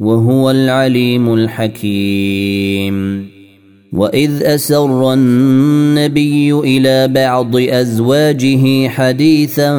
وهو العليم الحكيم. وإذ أسر النبي إلى بعض أزواجه حديثا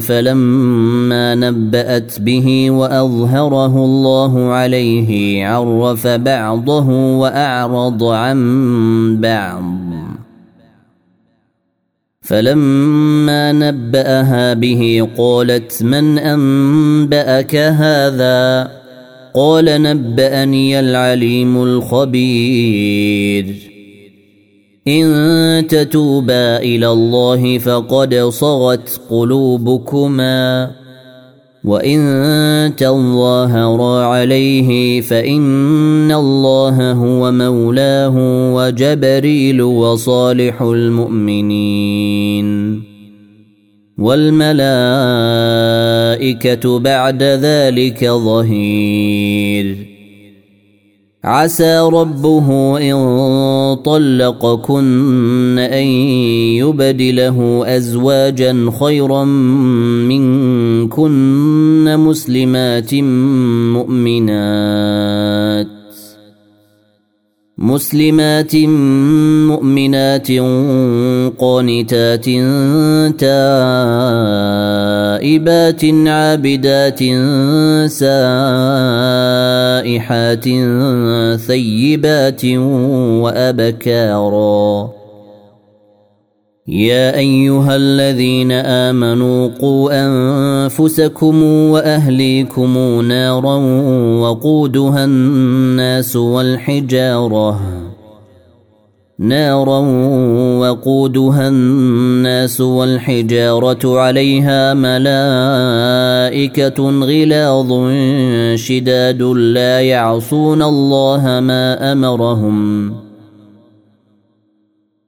فلما نبأت به وأظهره الله عليه عرف بعضه وأعرض عن بعض. فلما نبأها به قالت من أنبأك هذا؟ قال نبأني العليم الخبير. إن تتوبا إلى الله فقد صغت قلوبكما. وإن تظاهرا عليه فإن الله هو مولاه وجبريل وصالح المؤمنين. والملائكة بعد ذلك ظهير. عسى ربه إن طلقكن أن يبدله أزواجا خيرا منكن مسلمات مؤمنات. مسلمات مؤمنات قانتات تائبات عابدات سائحات ثيبات وأبكارا يا أيها الذين آمنوا قوا أنفسكم وأهليكم نارا وقودها الناس والحجارة. نارا وقودها الناس والحجارة عليها ملائكة غلاظ شداد لا يعصون الله ما أمرهم.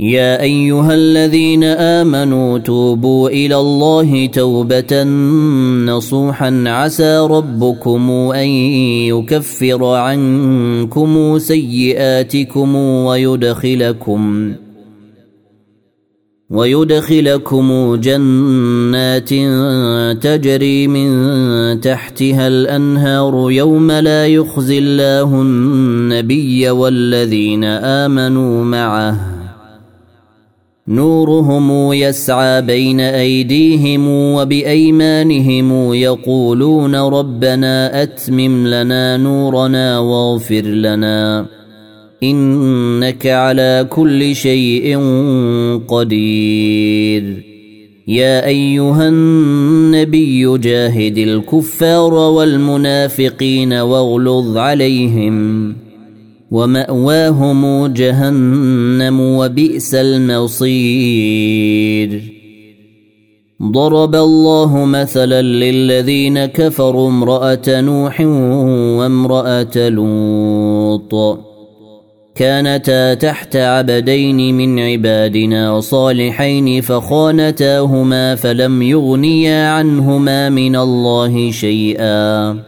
يا أيها الذين آمنوا توبوا إلى الله توبة نصوحا. عسى ربكم أن يكفر عنكم سيئاتكم ويدخلكم ويدخلكم جنات تجري من تحتها الأنهار يوم لا يخزي الله النبي والذين آمنوا معه. نورهم يسعى بين أيديهم وبأيمانهم يقولون ربنا أتمم لنا نورنا واغفر لنا إنك على كل شيء قدير. يا أيها النبي جاهد الكفار والمنافقين واغلظ عليهم. ومأواهم جهنم وبئس المصير. ضرب الله مثلا للذين كفروا امرأة نوح وامرأة لوط. كانتا تحت عبدين من عبادنا صالحين فخانتاهما فلم يغنيا عنهما من الله شيئا.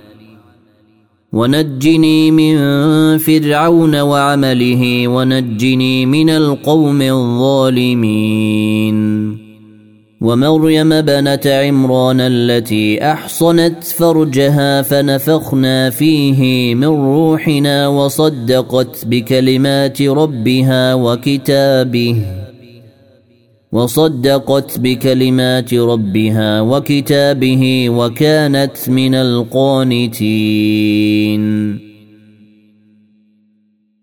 ونجني من فرعون وعمله ونجني من القوم الظالمين. ومريم بنت عمران التي أحصنت فرجها فنفخنا فيه من روحنا وصدقت بكلمات ربها وكتابه. وصدقت بكلمات ربها وكتابه وكانت من القانتين.